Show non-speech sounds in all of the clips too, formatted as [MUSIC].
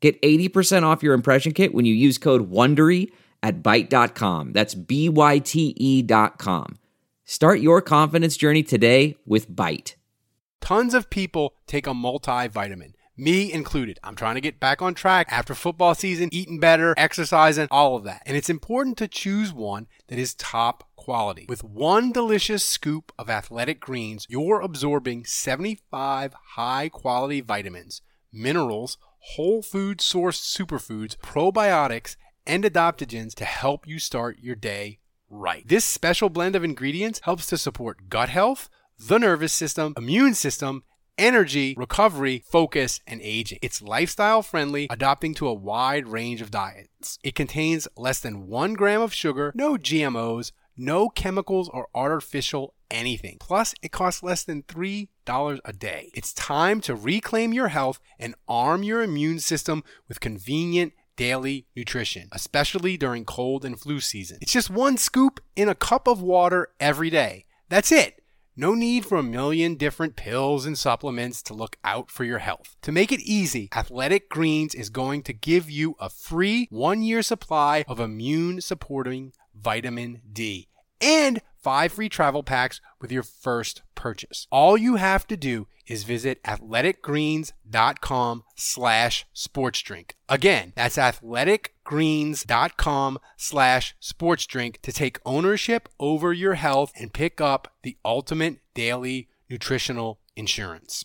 Get 80% off your impression kit when you use code WONDERY at Byte.com. That's B-Y-T-E dot com. Start your confidence journey today with Byte. Tons of people take a multivitamin. Me included. I'm trying to get back on track after football season, eating better, exercising, all of that. And it's important to choose one that is top quality. With one delicious scoop of athletic greens, you're absorbing 75 high quality vitamins, minerals, whole food sourced superfoods, probiotics, and adaptogens to help you start your day right. This special blend of ingredients helps to support gut health, the nervous system, immune system, energy, recovery, focus, and aging. It's lifestyle friendly, adapting to a wide range of diets. It contains less than one gram of sugar, no GMOs, no chemicals or artificial anything. Plus, it costs less than $3 a day. It's time to reclaim your health and arm your immune system with convenient daily nutrition, especially during cold and flu season. It's just one scoop in a cup of water every day. That's it. No need for a million different pills and supplements to look out for your health. To make it easy, Athletic Greens is going to give you a free one year supply of immune supporting vitamin D and five free travel packs with your first purchase. All you have to do is visit athleticgreens.com slash sportsdrink. Again, that's athleticgreens.com slash sportsdrink to take ownership over your health and pick up the ultimate daily nutritional insurance.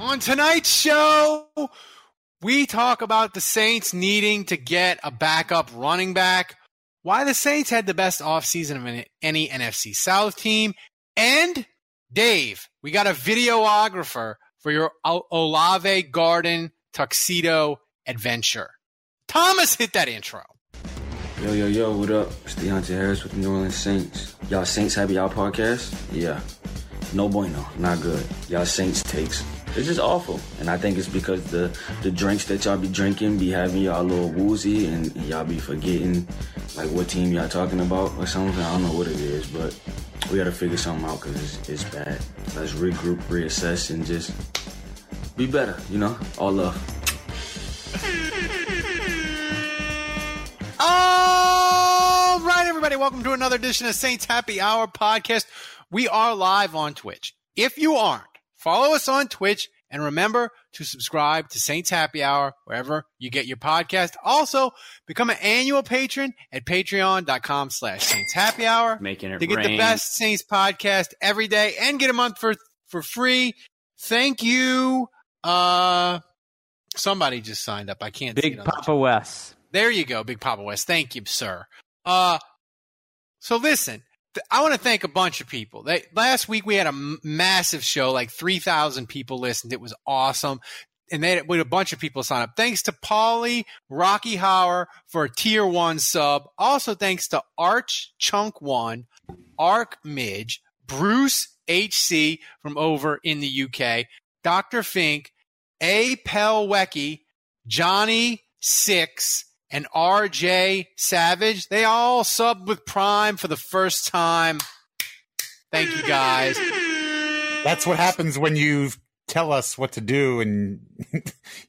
On tonight's show, we talk about the Saints needing to get a backup running back, why the Saints had the best offseason of any NFC South team, and Dave, we got a videographer for your Olave Garden tuxedo adventure. Thomas hit that intro. Yo, yo, yo, what up? It's Deonte Harris with the New Orleans Saints. Y'all Saints happy y'all podcast? Yeah. No bueno, not good. Y'all Saints takes it's just awful. And I think it's because the the drinks that y'all be drinking be having y'all a little woozy and, y'all be forgetting like what team y'all talking about or something. I don't know what it is, but we gotta figure something out because it's, it's bad. Let's regroup, reassess, and just be better. You know, all love. All right, everybody, welcome to another edition of Saints Happy Hour podcast. We are live on Twitch. If you aren't, follow us on Twitch and remember to subscribe to Saints Happy Hour wherever you get your podcast. Also, become an annual patron at patreon.com slash Saints Happy Hour. Making it to get rain. the best Saints podcast every day and get a month for for free. Thank you. Uh somebody just signed up. I can't see Big it the Papa Wes. there you go, Big Papa West. Thank you, sir. Uh, so listen, th- I want to thank a bunch of people. They, last week we had a massive show, like 3,000 people listened. It was awesome. And they had, had a bunch of people sign up. Thanks to Polly, Rocky Hauer for a tier one sub. Also thanks to Arch Chunk One, Arc Midge, Bruce HC from over in the UK, Dr. Fink, A. Pelwecky, Johnny Six, and RJ Savage. They all subbed with Prime for the first time. Thank you guys. That's what happens when you tell us what to do, and [LAUGHS]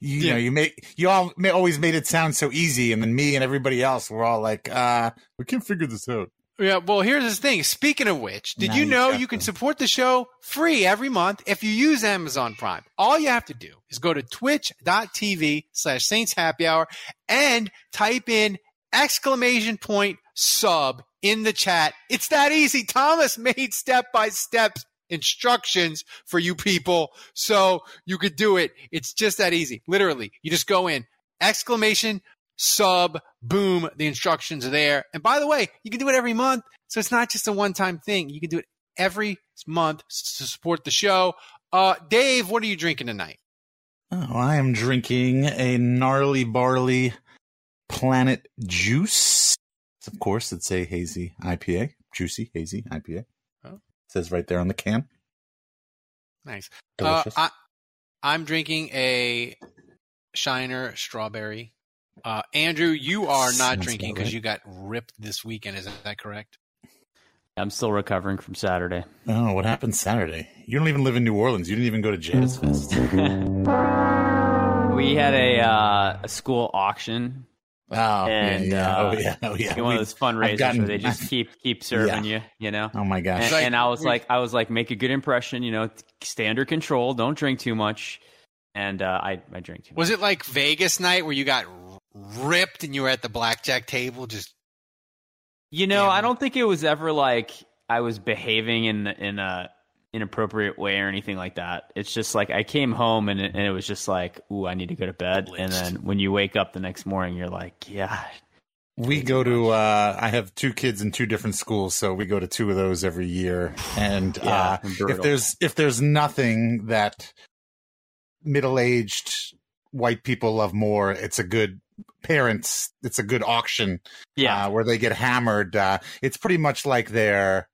you, Yeah. know you make you all ma- always made it sound so easy, and then me and everybody else were all like, "Uh, we can't figure this out." Yeah, well, here's the thing. Speaking of which, did Now you know you can them. support the show free every month if you use Amazon Prime? All you have to do is go to twitch.tv slash Saints Happy Hour and type in exclamation point sub in the chat. It's that easy. Thomas made step by step instructions for you people so you could do it. It's just that easy. Literally, you just go in exclamation sub boom the instructions are there and by the way you can do it every month so it's not just a one-time thing you can do it every month to support the show uh dave what are you drinking tonight Oh, I am drinking a gnarly barley planet juice. Of course, it's a hazy IPA, juicy hazy IPA. Oh. says right there on the can. nice uh, I, i'm drinking a shiner strawberry uh andrew you are not Sounds drinking because right. you got ripped this weekend is that correct I'm still recovering from Saturday. oh, what happened Saturday? You don't even live in New Orleans. You didn't even go to Jazz Fest. We had a uh, a school auction, Oh, And, yeah, yeah. uh, oh yeah, oh yeah. one of those fundraisers gotten- where they just keep keep serving you, you know. oh my gosh. And, like- and I was like, I was like, make a good impression, you know, stay under control, don't drink too much, and uh, I I drank too much. was it like vegas night where you got r- ripped and you were at the blackjack table just You know, Yeah. I don't think it was ever like I was behaving in in a inappropriate way or anything like that. It's just like I came home and it, and it was just like, ooh, I need to go to bed. And then when you wake up the next morning, you're like, yeah, We go to. uh I have two kids in two different schools, so we go to two of those every year. And [SIGHS] Yeah, uh, brutal. if there's if there's nothing that middle aged white people love more, it's a good parents. It's a good auction. yeah, uh, where they get hammered. Uh, it's pretty much like their.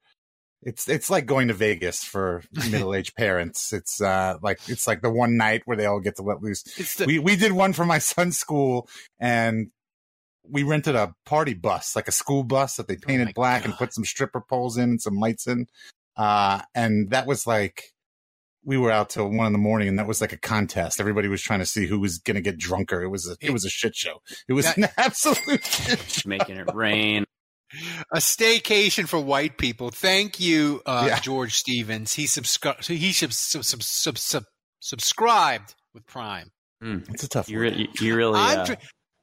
It's it's like going to Vegas for [LAUGHS] middle aged parents. It's uh like it's like the one night where they all get to let loose. the we we did one for my son's school and we rented a party bus like a school bus that they painted Oh black and put some stripper poles in and some lights in uh and that was like we were out till one in the morning and that was like a contest everybody was trying to see who was gonna get drunker it was a it was a shit show it was That- an [LAUGHS] absolute shit show. making it rain. a staycation for white people. Thank you, uh, Yeah. George Stevens. He subscribed. He sub- sub- sub- sub- sub- subscribed with Prime. it's a tough You, re- you, you really, I'm, uh, dr-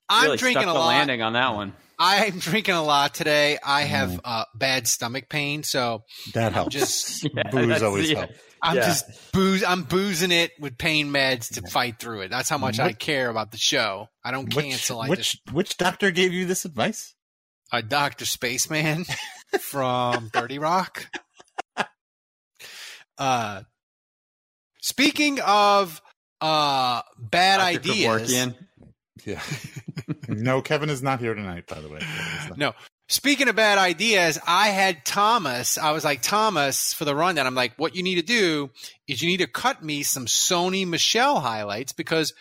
I'm really drinking stuck a the lot. landing on that one. I'm drinking a lot today. I have Mm. uh, bad stomach pain, so that helps just [LAUGHS] Yeah, Booze always yeah. helps. I'm Yeah. just booze. I'm boozing it with pain meds to fight through it. That's how much I care about the show. I don't which cancel. I which just which doctor gave you this advice a Doctor Spaceman from [LAUGHS] Thirty Rock. Uh, speaking of uh bad Dr. ideas. Yeah [LAUGHS] no kevin is not here tonight by the way No. Speaking of bad ideas, I had Thomas. I was like, Thomas, for the rundown, I'm like, what you need to do is you need to cut me some Sony Michel highlights because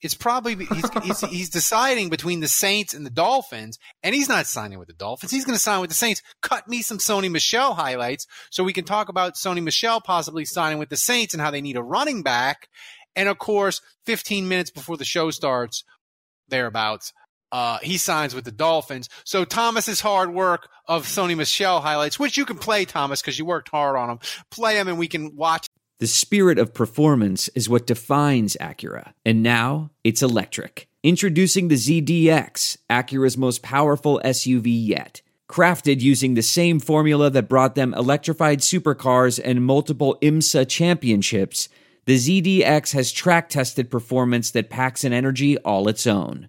it's probably he's, he's, [LAUGHS] he's deciding between the Saints and the Dolphins, and he's not signing with the Dolphins. He's going to sign with the Saints. Cut me some Sony Michel highlights so we can talk about Sony Michel possibly signing with the Saints and how they need a running back. And of course, 15 minutes before the show starts, thereabouts, uh, he signs with the Dolphins. So Thomas's hard work of Sony Michel highlights, which you can play, Thomas, because you worked hard on them. Play them, and we can watch. The spirit of performance is what defines Acura, and now it's electric. Introducing the ZDX, Acura's most powerful SUV yet. Crafted using the same formula that brought them electrified supercars and multiple IMSA championships, the ZDX has track tested performance that packs an energy all its own.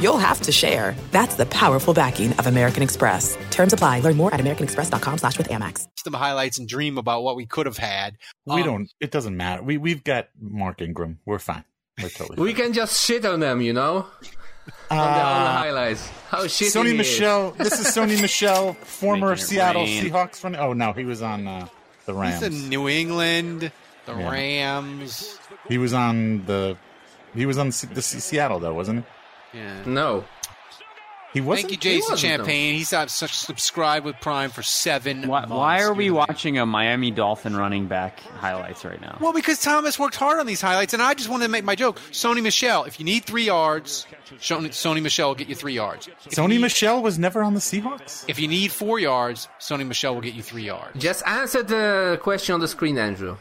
you'll have to share. That's the powerful backing of American Express. Terms apply. Learn more at americanexpress.com slash with Amex. Some highlights and dream about what we could have had. we Um, don't it doesn't matter we we've got mark ingram we're fine we're totally We can just shit on them, you know, on the, on the Uh, guys how shitty Sony he is. Michel. This is Sony [LAUGHS] Michel, former Seattle rain. Seahawks. Running, oh no, he was on uh, the He's Rams. in New England, the Yeah. Rams. He was on the. He was on the Seattle though, wasn't Yeah. no he? He wasn't. Thank you, Jason wasn't, though. Champagne. He's up, su- subscribed with Prime for seven. Why, months. why are we You're the man. watching a Miami Dolphin running back highlights right now? Well, because Thomas worked hard on these highlights, and I just wanted to make my joke. Sony Michel, if you need three yards, Sony, Sony Michel will get you three yards. If Sony need- Michel was never on the Seahawks. If you need four yards, Sony Michel will get you three yards. just answer the question on the screen Andrew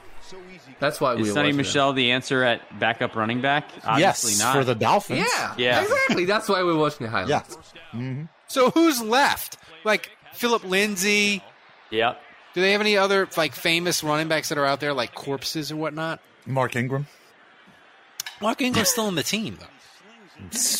that's why we Is were Sony Michel the answer at backup running back? Obviously yes, not. for the Dolphins. yeah Yeah. exactly that's why we're watching the highlights Yeah. Mm-hmm. So who's left? Like Phillip Lindsay. Yep. Do they have any other like famous running backs that are out there, like corpses or whatnot? Mark Ingram. Mark Ingram's still on the team though.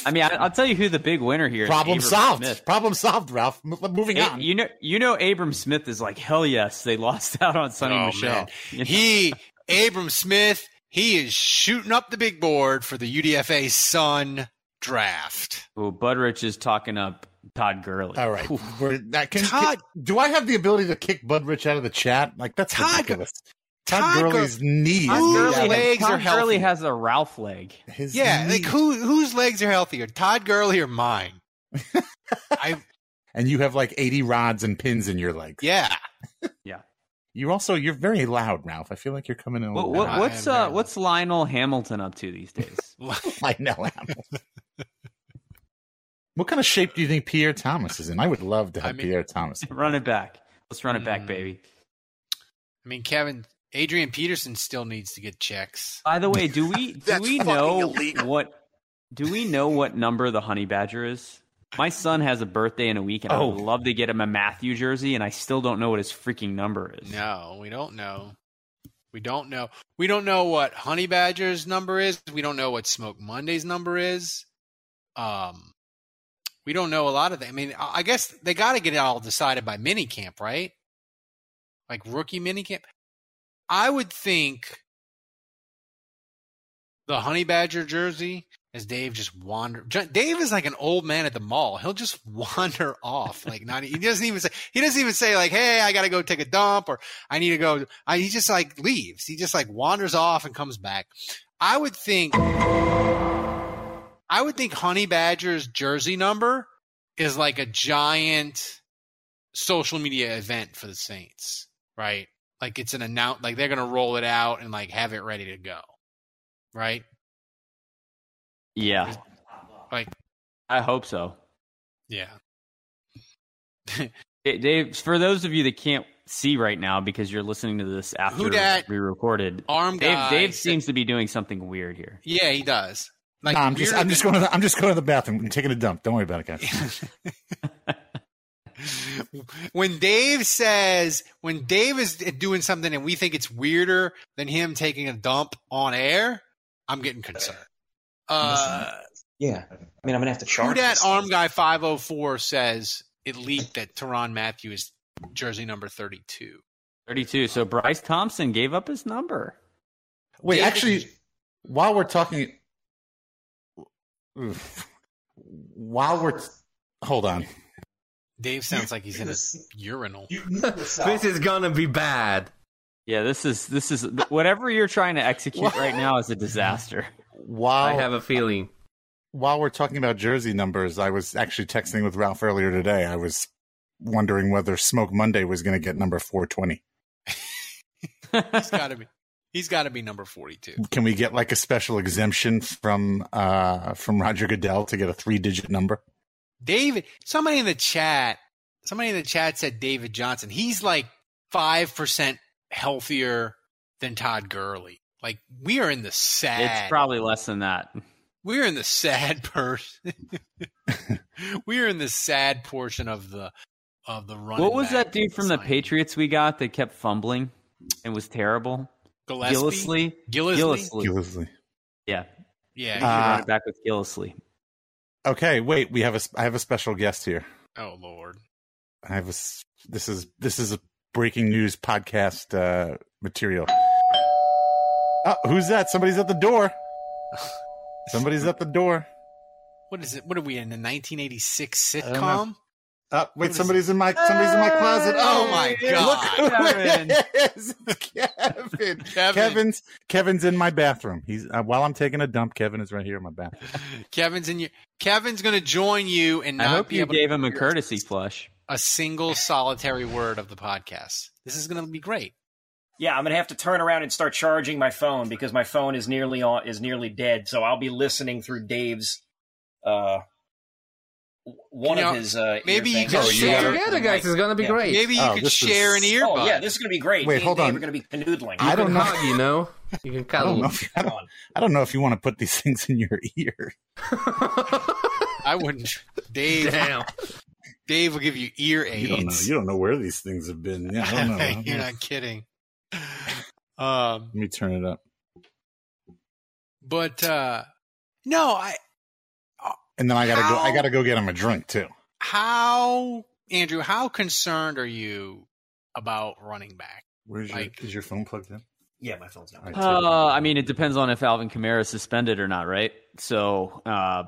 I mean, I, I'll tell you who the big winner here is. Problem Abram solved. Smith. Problem solved, Ralph. M- moving A- on. you know, you know, Abram Smith is like hell yes. They lost [LAUGHS] out on Sony Oh, Michel. man. You know? He, Abram Smith, he is shooting up the big board for the UDFA Sun draft. Ooh, Budrich is talking up Todd Gurley. All right. That can, Todd- can- do I have the ability to kick Budrich out of the chat? Like that's Todd- ridiculous. Todd, Todd Gurley's knees. Todd made Gurley legs Todd are healthy. Gurley has a Ralph leg. his Yeah, knee- like who whose legs are healthier, Todd Gurley or mine? [LAUGHS] I and you have like 80 rods and pins in your legs. Yeah, yeah. You also you're very loud, Ralph. I feel like you're coming in a What, what, what's uh, very- what's Lionel Hamilton up to these days? [LAUGHS] [LAUGHS] I know. Hamilton. what kind of shape do you think Pierre Thomas is in? I would love to have I mean- Pierre Thomas. [LAUGHS] run it back. Let's run it back, Mm. baby. I mean, Kevin Adrian Peterson still needs to get checks. By the way, do we do we know illegal. what do we know what number the honey badger is? My son has a birthday in a week, and I Oh. would love to get him a Mathieu jersey, and I still don't know what his freaking number is. No, we don't know. We don't know. We don't know what Honey Badger's number is. We don't know what Smoke Monday's number is. Um, we don't know a lot of that. I mean, I I guess they got to get it all decided by minicamp, right? Like rookie minicamp. I would think the Honey Badger jersey, as Dave just wander. Dave is like an old man at the mall. He'll just [LAUGHS] wander off. Like not. He doesn't even say. He doesn't even say like, "Hey, I got to go take a dump," or "I need to go." I, he just like leaves. He just like wanders off and comes back. I would think. I would think Honey Badger's jersey number is like a giant social media event for the Saints, right? Like it's an announce, like they're gonna roll it out and like have it ready to go, right? Yeah, Like, I hope so. yeah, [LAUGHS] Hey, Dave, for those of you that can't see right now because you're listening to this after Who dat? we recorded, arm Dave, guy. Dave said- seems to be doing something weird here. yeah, he does. Like, No, I'm just I'm just going to the, I'm just going to the bathroom. I'm taking a dump. Don't worry about it, guys. [LAUGHS] when Dave says when Dave is doing something and we think it's weirder than him taking a dump on air, I'm getting concerned. Uh, Yeah, I mean, I'm gonna have to who charge. that arm guy 504 says it leaked that Tyrann Mathieu is jersey number 32. 32. So Bryce Thompson gave up his number. Wait, David- actually, while we're talking, oof. while we're hold on, Dave sounds like he's in a urinal. You knew this out. this is gonna be bad Yeah, this is this is whatever you're trying to execute [LAUGHS] right now is a disaster. While I have a feeling while we're talking about jersey numbers, I was actually texting with Ralph earlier today. I was wondering whether Smoke Monday was going to get number 420. [LAUGHS] He's got to [LAUGHS] be. He's got to be number 42. Can we get like a special exemption from uh from Roger Goodell to get a three digit number? David, somebody in the chat, somebody in the chat said David Johnson. He's like 5% healthier than Todd Gurley. Like we are in the sad. It's probably less than that. we're in the sad [LAUGHS] person. [LAUGHS] we're in the sad portion of the of the run. What was that dude from the Patriots we got that kept fumbling and was terrible? Gillespie? Gillislee? Gillislee? Gillislee. Yeah. Yeah. We Uh, it back with Gillislee. Okay, wait. We have a I have a special guest here. oh Lord. I have a s- this is this is a breaking news podcast uh material. Oh, who's that? Somebody's at the door. [LAUGHS] Somebody's at the door. what is it? What are we in the 1986 sitcom? Uh, wait, is somebody's in my somebody's in my closet. Oh Oh my Look God. who it is. It's Kevin. [LAUGHS] [LAUGHS] Kevin. Kevin's Kevin's in my bathroom. He's uh, while I'm taking a dump. Kevin is right here in my bathroom. Kevin's in your. Kevin's going to join you and I hope be you able gave to him a courtesy flush. a single solitary word of the podcast. This is going to be great. Yeah, I'm gonna have to turn around and start charging my phone because my phone is nearly on is nearly dead. So I'll be listening through Dave's uh w- one Can of you- his uh maybe you things. can Oh, you Stay gotta- together, guys. It's gonna be Yeah. great. Maybe you Oh, could share is- an earbud. Oh yeah, this is gonna be great. Wait, Me and hold Dave on. We're gonna be canoodling. I don't know. hug, you know. You can [LAUGHS] I don't know. If, I, don't. I don't know if you want to put these [LAUGHS] things in your ear. I wouldn't. Dave. Damn. Dave will give you ear aids. You don't know. You don't know where these things have been. Yeah, I don't [LAUGHS] know. I don't You're know. not kidding. Um, Let me turn it up. but uh, no, I. And then I gotta go. I gotta go get him a drink too. How Andrew? How concerned are you about running back? Where's your? Is your phone plugged in? Yeah, my phone's not. All right, take. Uh, I mean, it depends on if Alvin Kamara is suspended or not, right? So, uh,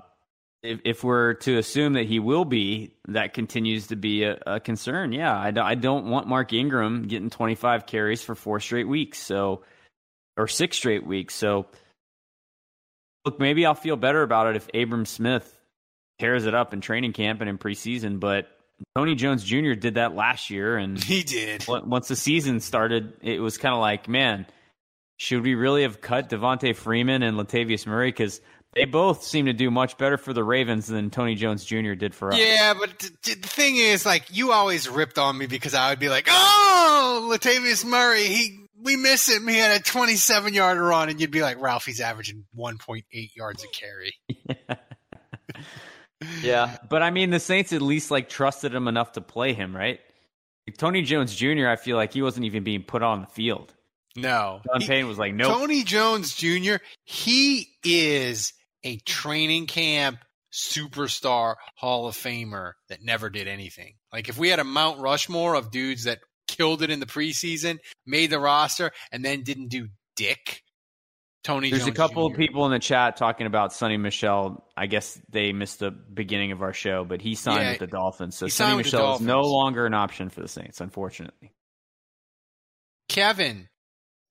if, if we're to assume that he will be, that continues to be a, a concern. Yeah, I, don't- I don't want Mark Ingram getting 25 carries for four straight weeks, so or six straight weeks. So, look, maybe I'll feel better about it if Abram Smith tears it up in training camp and in preseason. But Tony Jones Jr. did that last year, and [LAUGHS] He did. once the season started, it was kind of like, man, should we really have cut Devonta Freeman and Latavius Murray? Because they both seem to do much better for the Ravens than Tony Jones Jr. did for us. Yeah, but t- t- the thing is, like, you always ripped on me because I would be like, "Oh, Latavius Murray, he we miss him. He had a 27 yard run," and you'd be like, "Ralph, he's averaging 1.8 yards a carry." [LAUGHS] [LAUGHS] yeah, but I mean, the Saints at least like trusted him enough to play him, right? Like, Tony Jones Jr. I feel like he wasn't even being put on the field. No, John He- Payne was like, nope. Tony Jones Jr. He is a training camp superstar Hall of Famer that never did anything. Like if we had a Mount Rushmore of dudes that killed it in the preseason, made the roster, and then didn't do dick. Tony. There's a couple Jr. of people in the chat talking about Sony Michel. I guess they missed the beginning of our show, but he signed Yeah, with the Dolphins. So Sony signed with the Michel is no longer an option for the Saints, unfortunately. Kevin,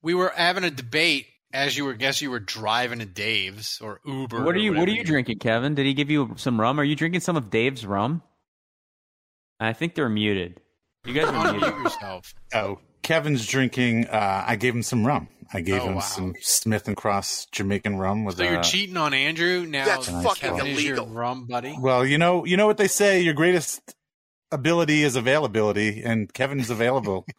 we were having a debate as you were guess you were driving to Dave's or Uber. What are you What are you drinking, Kevin? Did he give you some rum? Are you drinking some of Dave's rum? I think they're muted. You guys are muted. Yourself. Oh, Kevin's drinking. Uh, I gave him some rum. I gave Oh, him wow. some Smith and Cross Jamaican rum with. So you're uh, cheating on Andrew now. That's fucking Kevin illegal. rum buddy. Well, you know, you know what they say. Your greatest ability is availability, and Kevin's available. [LAUGHS]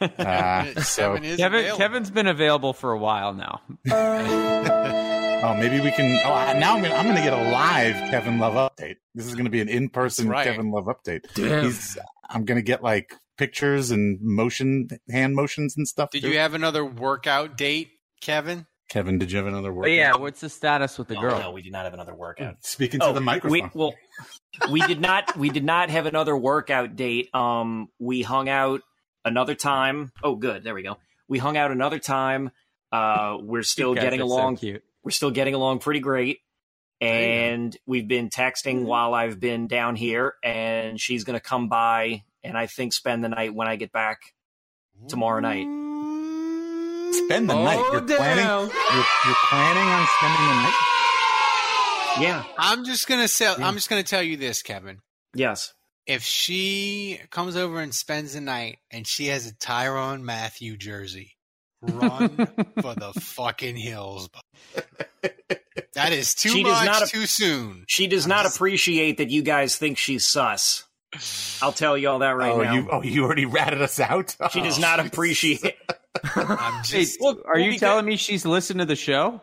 Uh, so, Kevin is Kevin available. Kevin's been available for a while now. [LAUGHS] oh, maybe we can. Oh, I- now I'm gonna, I'm gonna get a live Kevin Love update. This is gonna be an in-person right. Kevin Love update. He's, I'm gonna get like pictures and motion, hand motions and stuff. Did too. you have another workout date, Kevin? Kevin? Did you have another workout? But yeah, what's the status with the Oh, girl? no, we did not have another workout. Speaking to Oh, the microphone. We, well, we did not. We did not have another workout date. Um, we hung out another time. Oh, good. There we go. We hung out another time. Uh, we're still getting are so along. cute. we're still getting along pretty great. And we've been texting while I've been down here, and she's going to come by and I think spend the night when I get back tomorrow night. Spend the Oh, night. You're planning. You're, you're planning on spending the night. Yeah. I'm just gonna say. I'm just gonna tell you this, Kevin. Yes. If she comes over and spends the night and she has a Tyrann Mathieu jersey, run [LAUGHS] for the fucking hills. That is too She does much not a- too soon. She does I'm not just- appreciate that you guys think she's sus. I'll tell you all that right oh, now. you oh you already ratted us out. she does Oh, not jeez. appreciate. I'm [LAUGHS] Hey, just. look, are well, you because- telling me she's listened to the show?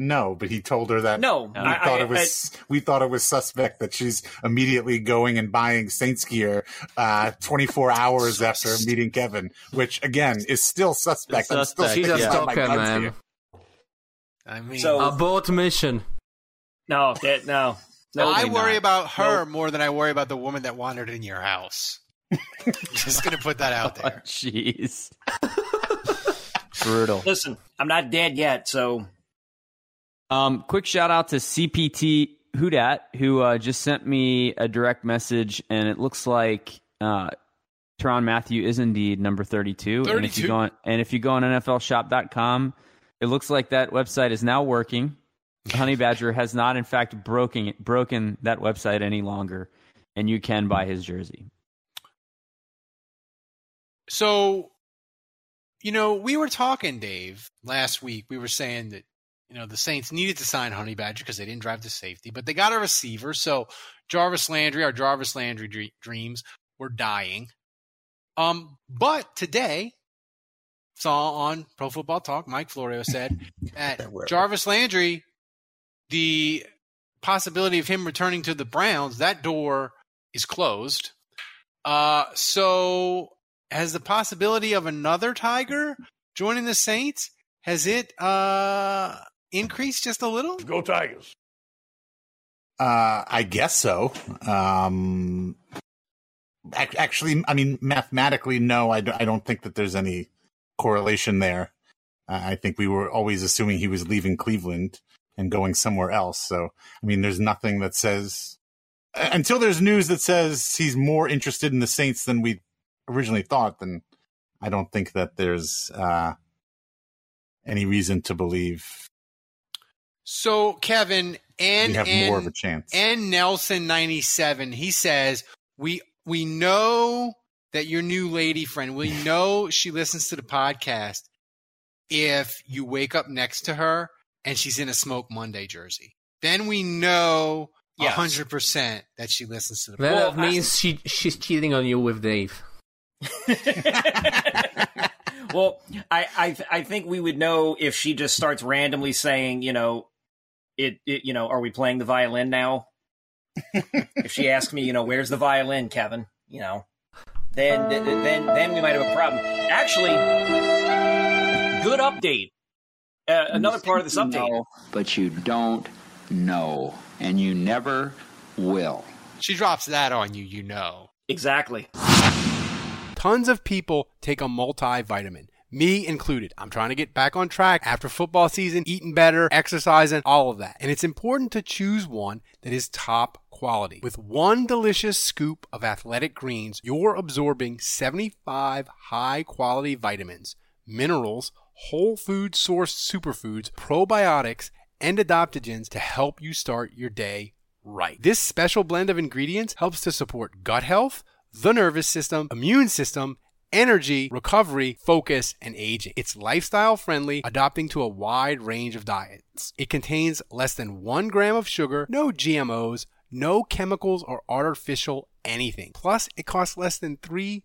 No, but he told her that. No, we I- thought I- it was we thought it was suspect that she's immediately going and buying Saints gear uh, 24 [LAUGHS] hours after meeting Kevin, which again is still suspect. It's I'm still suspect, She's a sticking by my stalker, man. here. I mean, So- Abort mission. No, that, no. No, I worry not. about her more than I worry about the woman that wandered in your house. [LAUGHS] just gonna put that out [LAUGHS] Oh, there. Jeez. Brutal. Listen, I'm not dead yet, so Um, quick shout out to CPT Hudat, who uh, just sent me a direct message, and it looks like uh, Tyrann Mathieu is indeed number 32. 32. And if you go on, and if you go on NFLShop.com, it looks like that website is now working. Honey Badger has not, in fact, broken broken that website any longer, and you can buy his jersey. So, you know, we were talking, Dave, last week. We were saying that, you know, the Saints needed to sign Honey Badger because they didn't drive to safety, but they got a receiver. So Jarvis Landry, our Jarvis Landry dre- dreams were dying. Um, but today, saw on Pro Football Talk, Mike Florio said [LAUGHS] that Jarvis Landry, the possibility of him returning to the Browns, that door is closed. Uh, so has the possibility of another Tiger joining the Saints has it uh increased just a little? Go Tigers. Uh, I guess so. Um, actually, I mean, mathematically, no, I, d- I don't think that there's any correlation there. Uh, I think we were always assuming he was leaving Cleveland and going somewhere else. So, I mean, there's nothing that says until there's news that says he's more interested in the Saints than we originally thought. Then I don't think that there's uh, any reason to believe So Kevin and we have and, more of a chance. and Nelson ninety seven, he says we we know that your new lady friend, we know she listens to the podcast. If you wake up next to her and she's in a Smoke Monday jersey, then we know a Yes. hundred percent that she listens to the That podcast. Well, means she she's cheating on you with Dave. [LAUGHS] well, I, I I think we would know if she just starts randomly saying, you know, it, it you know, are we playing the violin now? if she asks me, you know, where's the violin, Kevin? You know, then then then, then we might have a problem. Actually, good update. Uh, another part of this update. know, but you don't know, and you never will. she drops that on you, you know. Exactly. Tons of people take a multivitamin, me included. I'm trying to get back on track after football season, eating better, exercising, all of that. And it's important to choose one that is top quality. With one delicious scoop of athletic greens, you're absorbing 75 high quality vitamins, minerals, whole food sourced superfoods, probiotics, and adaptogens to help you start your day right. This special blend of ingredients helps to support gut health, the nervous system, immune system, energy, recovery, focus, and aging. It's lifestyle friendly, adapting to a wide range of diets. It contains less than one gram of sugar, no GMOs, no chemicals or artificial anything. Plus, it costs less than $3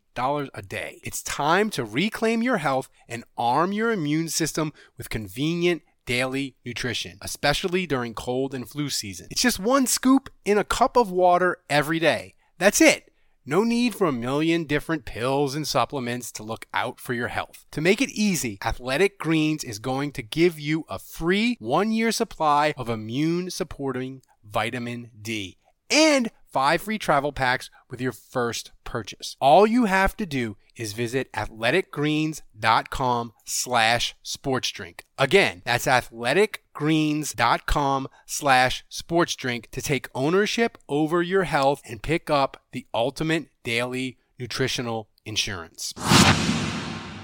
a day. It's time to reclaim your health and arm your immune system with convenient daily nutrition, especially during cold and flu season. It's just one scoop in a cup of water every day. That's it. No need for a million different pills and supplements to look out for your health. To make it easy, Athletic Greens is going to give you a free one year supply of immune supporting vitamin D and five free travel packs with your first purchase. All you have to do is visit athleticgreens.com slash sports drink. Again, that's athleticgreens.com slash sports drink to take ownership over your health and pick up the ultimate daily nutritional insurance.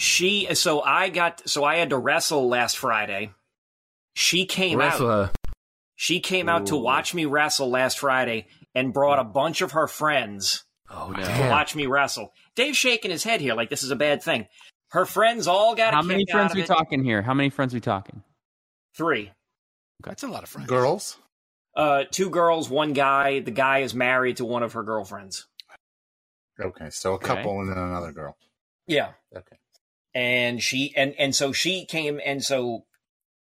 She so I got so I had to wrestle last Friday. She came Wrestle out. her. She came out to watch me wrestle last Friday and brought a bunch of her friends Oh to damn. watch me wrestle. Dave's shaking his head here like this is a bad thing. Her friends all got a How kick many out friends of we it. talking here? How many friends we talking? Three. That's a lot of friends. Girls? Uh, two girls, one guy. The guy is married to one of her girlfriends. Okay, so a Okay. couple and then another girl. Yeah. Okay. And she and and so she came and so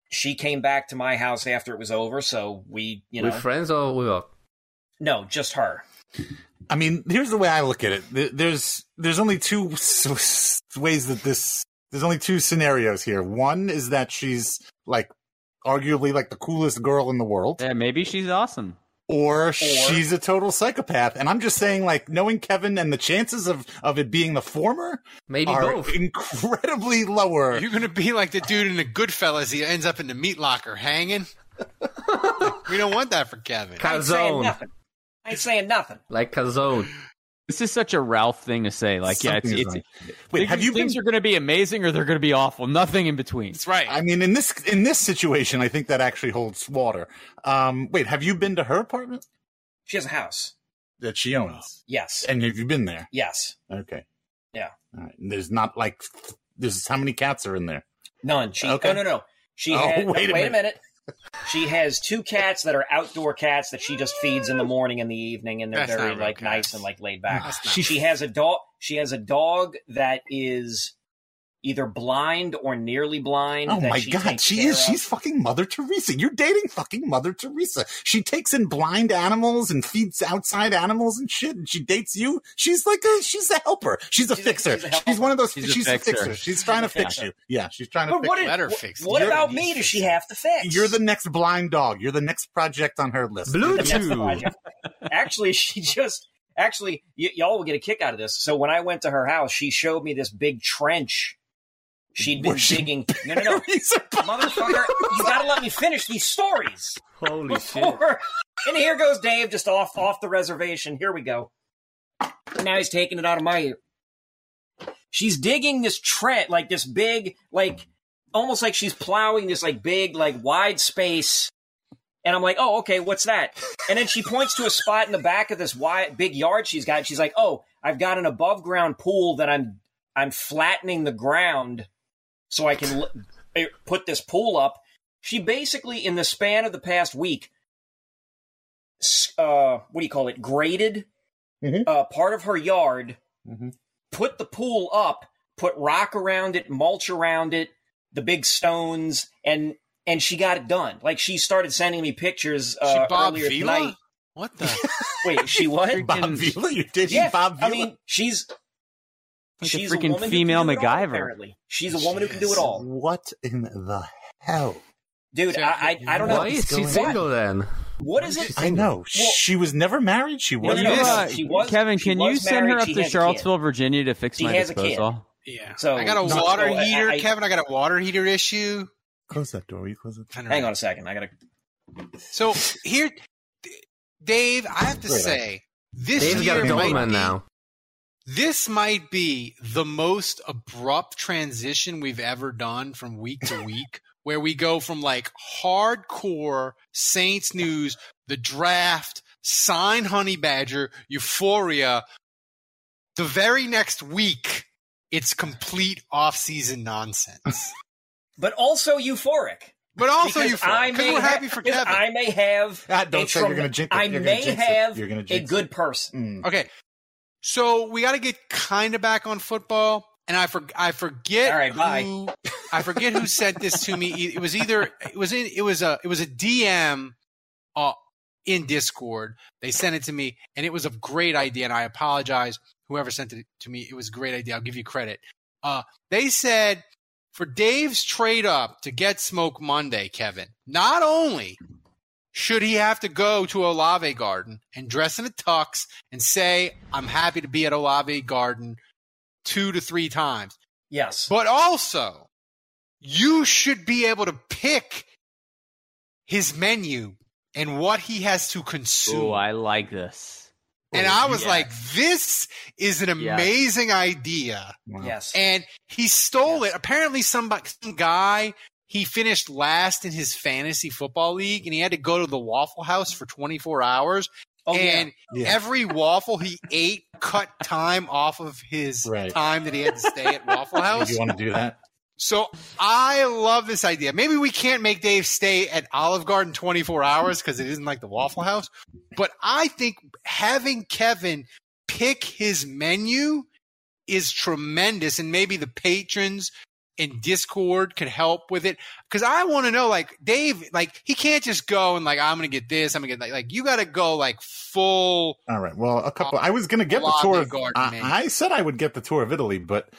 she came back to my house after it was over, so we, you know, With friends or without? no, just her. I mean, here's the way I look at it. There's there's only two s- [LAUGHS] s- ways that this. There's only two scenarios here. One is that she's like arguably like the coolest girl in the world, Yeah, maybe she's awesome. Or, she's a total psychopath. And I'm just saying, like knowing Kevin and the chances of of it being the former Maybe are both. incredibly lower. You're gonna be like the dude in the Goodfellas. He ends up in the meat locker hanging. [LAUGHS] we don't want that for Kevin. I ain't saying nothing. I ain't saying nothing. Like calzone. This is such a Ralph thing to say. Like, yeah, it's, Something is it's wrong. Wait, things, have you things been? are going to be amazing or they're going to be awful. Nothing in between. That's right. I mean, in this in this situation, I think that actually holds water. Um, wait, have you been to her apartment She has a house. that she owns? Yes. And have you been there? Yes. Okay. Yeah. All right. And there's not like there's how many cats are in there? None. She. Okay. Oh no no. She Oh, had. [LAUGHS] no, a wait a minute. Minute. She has two cats that are outdoor cats that she just feeds in the morning and the evening, and they're That's very not real like nice and like laid back. She, she has a dog. She has a dog that is either blind or nearly blind. Oh my she god, she is of. she's fucking Mother Teresa. You're dating fucking Mother Teresa. She takes in blind animals and feeds outside animals and shit, and she dates you. She's like a she's a helper. She's a She's a- fixer. she's a she's one of those She's she's, a a, fixer. fixer. She's trying to [LAUGHS] fix you. Yeah, she's trying to But fix what, you. is, Let her what, fix it. what You're- about me? Does she have to fix? You're the next blind dog. You're the next project on her list. Blue That's the Chew. project. Actually, she just actually y- y'all will get a kick out of this. So when I went to her house, she showed me this big trench. She'd been Was she digging. No, no, no, [LAUGHS] motherfucker! You gotta let me finish these stories Holy shit. And here goes Dave, just off off the reservation. Here we go. Now he's taking it out of my ear. She's digging this trench, like this big, like almost like she's plowing this like big, like wide space. And I'm like, oh, okay, what's that? And then she points to a spot in the back of this wide, big yard she's got. She's like, oh, I've got an above ground pool that I'm I'm flattening the ground so I can l- eh, put this pool up. She basically, in the span of the past week, uh, what do you call it? Graded Mhm. uh, part of her yard, Mhm. put the pool up, put rock around it, mulch around it, the big stones, and and she got it done. Like she started sending me pictures uh, she Bob earlier Vila? tonight. What the? Wait, she what? [LAUGHS] Bob Vila? You're dating yeah, Bob Vila? I mean, she's Like a freaking woman who female can do it all, MacGyver. apparently, she's a woman who can do it all, What in the hell? dude. I I, I don't know. Why is she going single then? What is it? I know. Well- she was never married. She was. no, no, no. uh, She was- Kevin, she can you was send her up to has a kid. Charlottesville, Virginia to fix She my has a kid. disposal? Yeah. So- I got a water I- heater, I- Kevin. I got a water heater issue. Close that door. Will you close it? Hang on a second. I gotta. So here, Dave, I have to Great. say, this Dave's year got a might Doberman be- now. This might be the most abrupt transition we've ever done from week to [LAUGHS] week, where we go from like hardcore Saints news, the draft, sign Honey Badger, Euphoria. The very next week, it's complete off-season nonsense. [LAUGHS] But also euphoric. But also Because Euphoria, I 'cause may we're ha- happy for Kevin. I may have. Ah, don't a say you're gonna jinx it. I You're may jinx it. have You're gonna a good it. person. Mm. Okay, so we got to get kind of back on football, and I for, I forget All right, bye. who [LAUGHS] I forget who sent this to me. It was either it was in it was a it was a DM uh, in Discord. They sent it to me, and it was a great idea. And I apologize whoever sent it to me. It was a great idea. I'll give you credit. Uh, they said for Dave's trade up to get Smoke Monday, Kevin. Not only should he have to go to Olave Garden and dress in a tux and say, I'm happy to be at Olave Garden two to three times, Yes. but also you should be able to pick his menu and what he has to consume. Ooh, I like this. and I was Yes. like, this is an Yes. amazing idea. Wow. Yes. And he stole it. Apparently, some, some guy he finished last in his fantasy football league, and he had to go to the Waffle House for 24 hours. oh, and Yeah. every waffle he ate cut time off of his Right. time that he had to stay at Waffle [LAUGHS] House. you want to do that? So I love this idea. Maybe we can't make Dave stay at Olive Garden 24 hours because it isn't like the Waffle House. But I think having Kevin pick his menu is tremendous. And maybe the patrons in Discord could help with it? Because I want to know, like Dave, like he can't just go and like I'm gonna get this, I'm gonna get like, like you got to go like full. All right. Well, a couple. I was going to get the tour. Of, garden, I. I said I would get the tour of Italy, but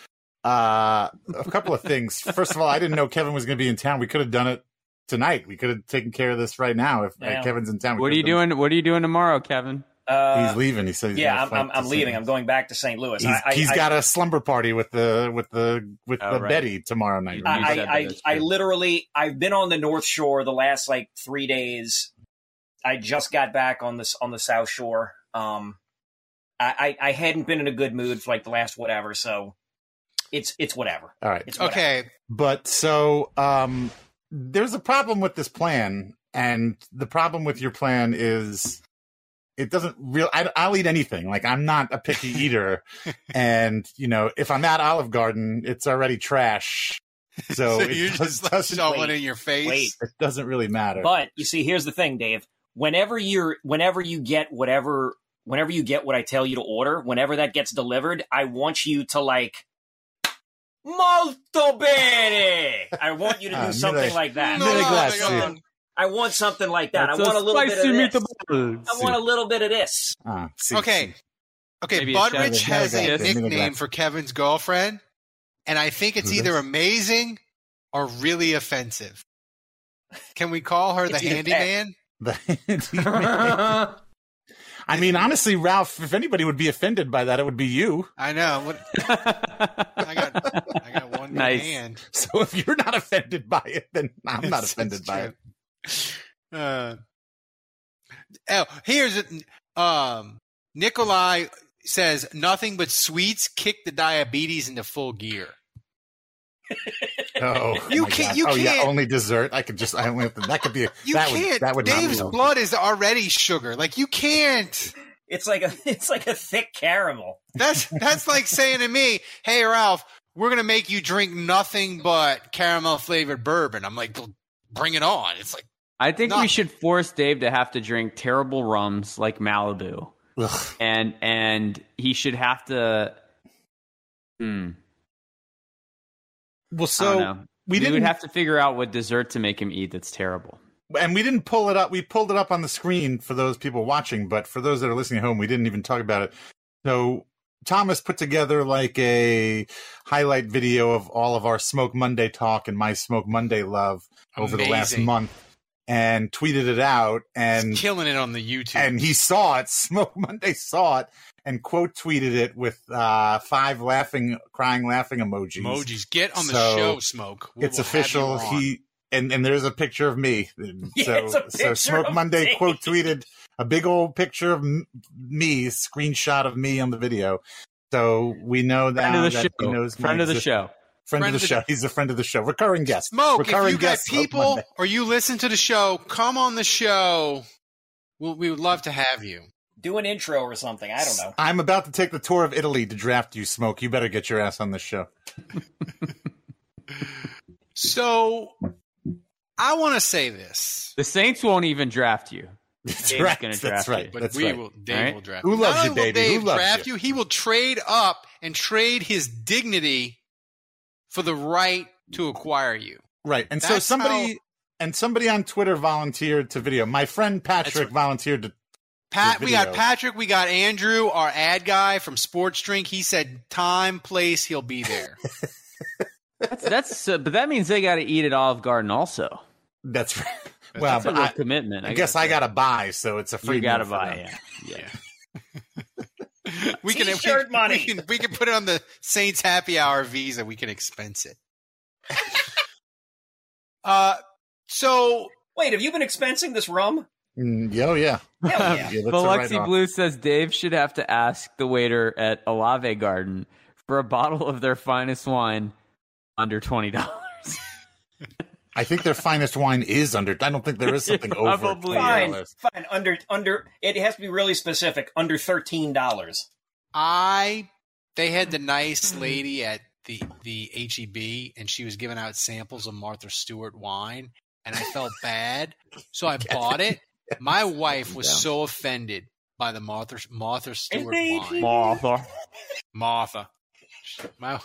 uh, a couple of things. First of all, I didn't know Kevin was going to be in town. We could have done it tonight. We could have taken care of this right now if uh, Kevin's in town. What are you have done- doing? What are you doing tomorrow, Kevin? Uh, He's leaving. He said, yeah, I'm, I'm, I'm leaving. I'm going back to St. Louis. He's, I, I, he's I, got a slumber party with the with the with Oh, the right. Betty tomorrow night. I, I, I, I literally, I've been on the North Shore the last like three days. I just got back on this on the South Shore. Um, I, I, I hadn't been in a good mood for like the last whatever, so it's it's whatever. All right. It's whatever. Okay, But so um there's a problem with this plan, and the problem with your plan is it doesn't real. I, I'll eat anything. Like I'm not a picky [LAUGHS] eater, and you know if I'm at Olive Garden, it's already trash. [LAUGHS] So, so you're does- just like doesn't, shoveling in your face. wait. it doesn't really matter. But you see, here's the thing, Dave. Whenever you're, whenever you get whatever, whenever you get what I tell you to order, whenever that gets delivered, I want you to like, molto bene. I want you to do Ah, something mille- like that. No, Mille no, no. I want something like that. That's I want a little bit of this. meatballs. I want a little bit of this. Ah, see, Okay. see. Okay, Maybe a Budrich has a Yes. nickname for Kevin's girlfriend, and I think it's Who either does? amazing or really offensive. Can we call her the It's either handyman? The- [LAUGHS] I mean, honestly, Ralph, if anybody would be offended by that, it would be you. I know. What, I got, I got one good [LAUGHS] Nice. hand. So if you're not offended by it, then I'm not It's- offended it's by it. True. Uh, oh, here's it. Um, Nikolai says nothing but sweets kick the diabetes into full gear. [LAUGHS] Oh, You my can't- God. you oh, yeah, can't- only dessert. I could just. I only have to. That could be. You that can't. Would, that would Dave's healthy. blood is already sugar. Like you can't. It's like a, [LAUGHS] it's like a thick caramel. That's that's like saying to me, "Hey Ralph, we're gonna make you drink nothing but caramel flavored bourbon." I'm like, "Well, "Bring it on!" It's like I think No. we should force Dave to have to drink terrible rums like Malibu, Ugh. and and he should have to. Hmm. Well, so we we didn't would have to figure out what dessert to make him eat that's terrible. and we didn't pull it up. We pulled it up on the screen for those people watching, but for those that are listening at home, we didn't even talk about it. So Thomas put together like a highlight video of all of our Smoke Monday talk and my Smoke Monday love over the last month, and tweeted it out. And killing it on the YouTube. and he saw it. [LAUGHS] Smoke Monday saw it and quote tweeted it with uh, five laughing, crying, laughing emojis. emojis. Get on the show, smoke. We it's will have you official. He and and there's a picture of me. [LAUGHS] Yeah, so so Smoke Monday me. quote tweeted a big old picture of me, screenshot of me on the video. So we know that, Friend of the that he show. knows Friend of the show. Friend, of the, show. He's a friend of the show. Recurring guest. Smoke. Recurring If you got guest. Smoke people or you listen to the show, come on the show. We'll, we would love to have you. Do an intro or something. I don't know. I'm about to take the tour of Italy to draft you, Smoke. You better get your ass on this show. [LAUGHS] So I want to say this, The Saints won't even draft you. That's Dave's right. gonna That's right. you. but That's we right. will. Dave All right. will draft. Who loves Not you, only will baby? Who Dave loves draft you? you? He will trade up and trade his dignity for the right to acquire you. Right. And so somebody how- and somebody on Twitter volunteered to video. My friend Patrick right. volunteered to Pat, The we got. Patrick, we got Andrew, our ad guy from Sports Drink. He said time, place, he'll be there. [LAUGHS] That's that's. Uh, but that means they got to eat at Olive Garden also. that's right. Well, That's a but real I, commitment. I guess gotta I got to buy, so it's a free You got to buy. Yeah. [LAUGHS] Yeah. [LAUGHS] we can T-shirt we, money. We can, we can put it on the Saints Happy Hour Visa. We can expense it. [LAUGHS] uh, so Wait, have you been expensing this rum? Mm, yeah, oh, yeah. Hell yeah. Yeah, that's a Biloxi write-off. Blue says Dave should have to ask the waiter at Olave Garden for a bottle of their finest wine under twenty dollars. I think their finest wine is under. I don't think there is something [LAUGHS] over Probably twenty Fine, dollars. fine. Under under it has to be really specific. Under thirteen dollars. I they had the nice lady at the the HEB, and she was giving out samples of Martha Stewart wine, and I felt bad, so I [LAUGHS] bought it. My wife was so offended by the Martha Martha Stewart wine. Martha. Martha. My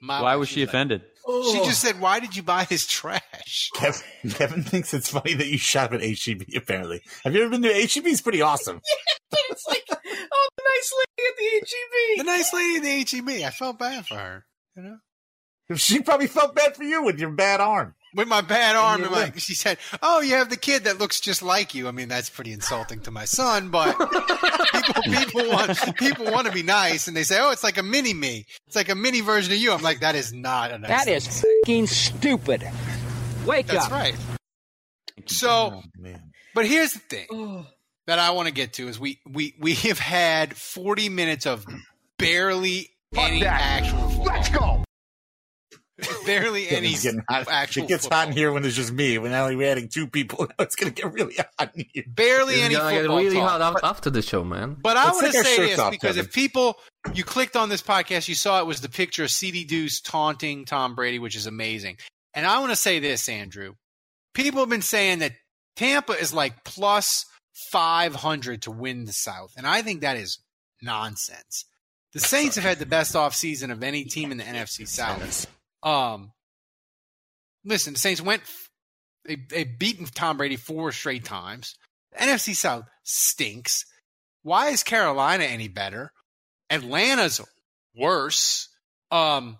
My Why was she she's like- offended? She oh. just said, "Why did you buy his trash?" [LAUGHS] Kevin, Kevin thinks it's funny that you shop at HEB. Apparently, have you ever been to HEB? It's pretty awesome. [LAUGHS] yeah, but it's like, oh, the nice lady at the HEB. The nice lady at the HEB. I felt bad for her. You know, She probably felt bad for you with your bad arm. With my bad arm, your and my, she said, "Oh, you have the kid that looks just like you." I mean, that's pretty insulting to my son, but [LAUGHS] people, people want people want to be nice, and they say, "Oh, it's like a mini me. It's like a mini version of you." I'm like, that is not a nice. That thing is fucking stupid. Wake That's up. That's right. Oh So, man, but here's the thing that I want to get to is we we we have had 40 minutes of barely any actual football. Let's go. Barely any it's getting hot. actual It gets football. hot in here when there's just me. When now we're adding two people, [LAUGHS] now it's gonna get really hot in here. Barely It's any gonna get football really talk. hot after the show, man. But I want to say this off, because Kevin. if people you clicked on this podcast, you saw it was the picture of CD Deuce taunting Tom Brady, which is amazing. And I want to say this, Andrew. People have been saying that Tampa is like plus 500 to win the South, and I think that is nonsense. The Saints have had the best offseason of any team in the NFC South. Um, listen, the Saints went, they, they've beaten Tom Brady four straight times. The NFC South stinks. Why is Carolina any better? Atlanta's worse. Um,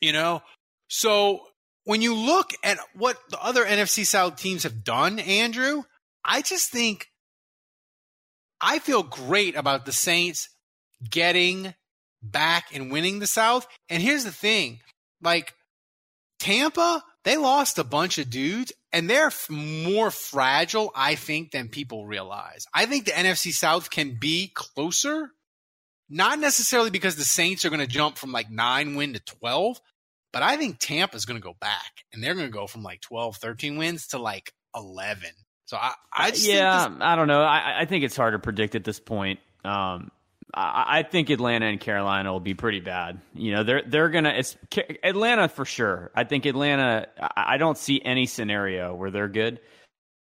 you know, so when you look at what the other NFC South teams have done, Andrew, I just think I feel great about the Saints getting back and winning the South. And here's the thing like Tampa, they lost a bunch of dudes and they're f- more fragile, I think, than people realize. I think the NFC South can be closer, not necessarily because the Saints are going to jump from like nine win to 12, but I think Tampa's going to go back and they're going to go from like 12, 13 wins to like 11. So I, I yeah, this- I don't know. I, I think it's hard to predict at this point. Um, I, think Atlanta and Carolina will be pretty bad. You know, they're they're gonna. It's Atlanta for sure. I think Atlanta. I, I don't see any scenario where they're good.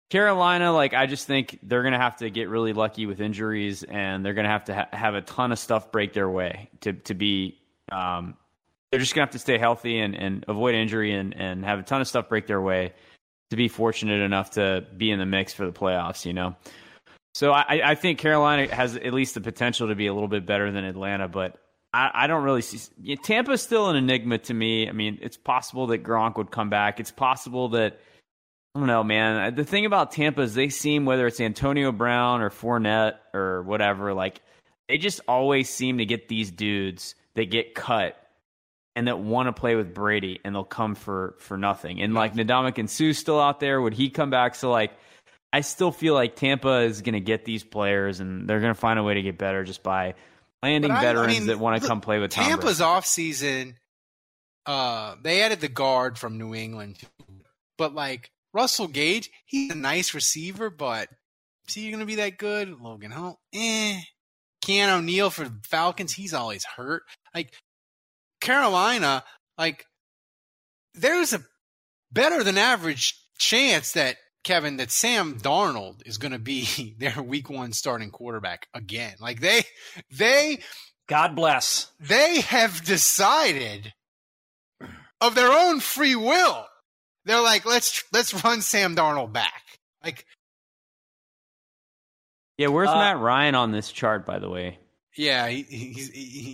Carolina, like I just think they're gonna have to get really lucky with injuries, and they're gonna have to ha- have a ton of stuff break their way to to be. Um, they're just gonna have to stay healthy and, and avoid injury and, and have a ton of stuff break their way to be fortunate enough to be in the mix for the playoffs, you know. So I, I think Carolina has at least the potential to be a little bit better than Atlanta, but I, I don't really see yeah, Tampa's still an enigma to me. I mean, it's possible that Gronk would come back. It's possible that I don't know, man. The thing about Tampa is they seem whether it's Antonio Brown or Fournette or whatever, like they just always seem to get these dudes that get cut and that want to play with Brady and they'll come for for nothing. And like Ndamukong Suh's still out there. Would he come back? So like I still feel like Tampa is going to get these players and they're going to find a way to get better just by landing I- I veterans mean, that want to come play with Tom Tampa's Brady. off season. Uh, they added the guard from New England, but like Russell Gage, he's a nice receiver, but is he going to be that good? Logan Hunt, eh. Keanu O'Neal for the Falcons, he's always hurt. Like Carolina, like there's a better than average chance that Kevin that Sam Darnold is going to be [LAUGHS] their week one starting quarterback again. Like they, they God bless. they have decided of their own free will. They're like, let's let's run Sam Darnold back. Like, Yeah, where's Uh, Matt Ryan on this chart, by the way? yeah, he he,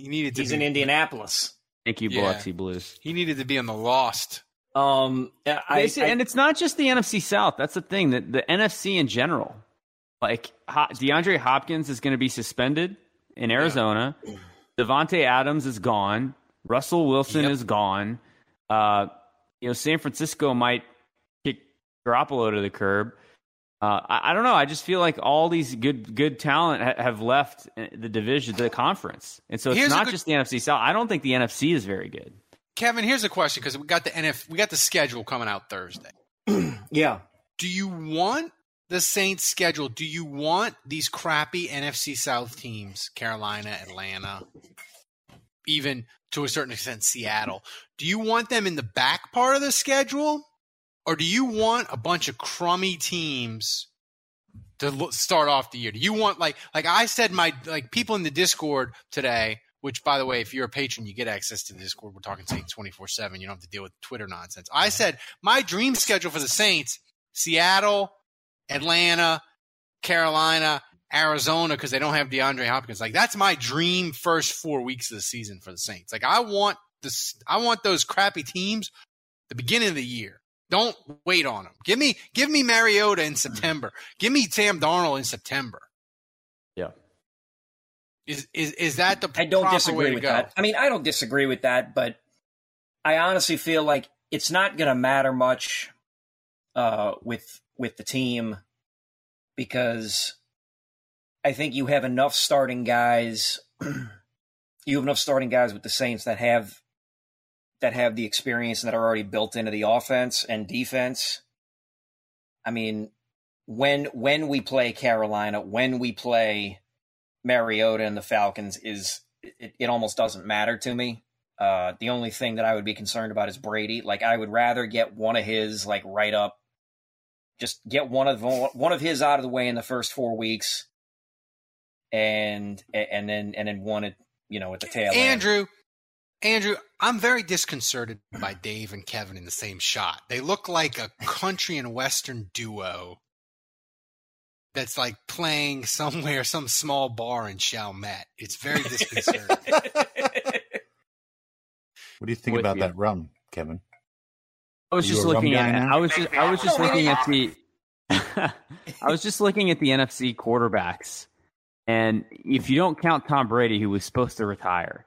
he needed to. He's be, in Indianapolis. Thank you, Yeah. Biloxi Blues. He needed to be on the Lost. Um, I, say- I- and it's not just the NFC South. That's the thing. That the NFC in general, like DeAndre Hopkins is going to be suspended in Arizona. Davante Adams is gone. Russell Wilson Yep. is gone. Uh, you know, San Francisco might kick Garoppolo to the curb. Uh, I, I don't know. I just feel like all these good good talent ha- have left uh, the division, the conference, and so it's Here's not good- just the NFC South. I don't think the NFC is very good. Kevin, here's a question because we got the NF, we got the schedule coming out Thursday. [CLEARS THROAT] yeah. Do you want the Saints schedule? Do you want these crappy NFC South teams, Carolina, Atlanta, even to a certain extent Seattle? Do you want them in the back part of the schedule, or do you want a bunch of crummy teams to start off the year? Do you want like like I said, my like people in the Discord today which by the way, if you're a patron, you get access to the Discord. We're talking Saints 24 7. You don't have to deal with Twitter nonsense. I said my dream schedule for the Saints Seattle, Atlanta, Carolina, Arizona, because they don't have DeAndre Hopkins. Like, that's my dream first four weeks of the season for the Saints. Like, I want this, I want those crappy teams the beginning of the year. Don't wait on them. Give me, give me Mariota in September. Give me Sam Darnold in September. Is is is that the I don't disagree with go? that. I mean, I don't disagree with that, but I honestly feel like it's not going to matter much uh, with with the team because I think you have enough starting guys. [CLEARS THROAT] you have enough starting guys with the Saints that have that have the experience and that are already built into the offense and defense. I mean, when when we play Carolina, when we play Mariota and the Falcons, is it, it almost doesn't matter to me. Uh, the only thing that I would be concerned about is Brady. Like I would rather get one of his like right up, just get one of one of his out of the way in the first four weeks, and and then and then one at you know at the tail end. Andrew, Andrew, I'm very disconcerted by Dave and Kevin in the same shot. They look like a country and western duo that's like playing somewhere, some small bar in Chalmette. It's very [LAUGHS] disconcerting. What do you think With about you. that rum, Kevin? I was Are just looking at. now? I was just. I was just looking at the. [LAUGHS] I was just looking at the NFC quarterbacks, and if you don't count Tom Brady, who was supposed to retire,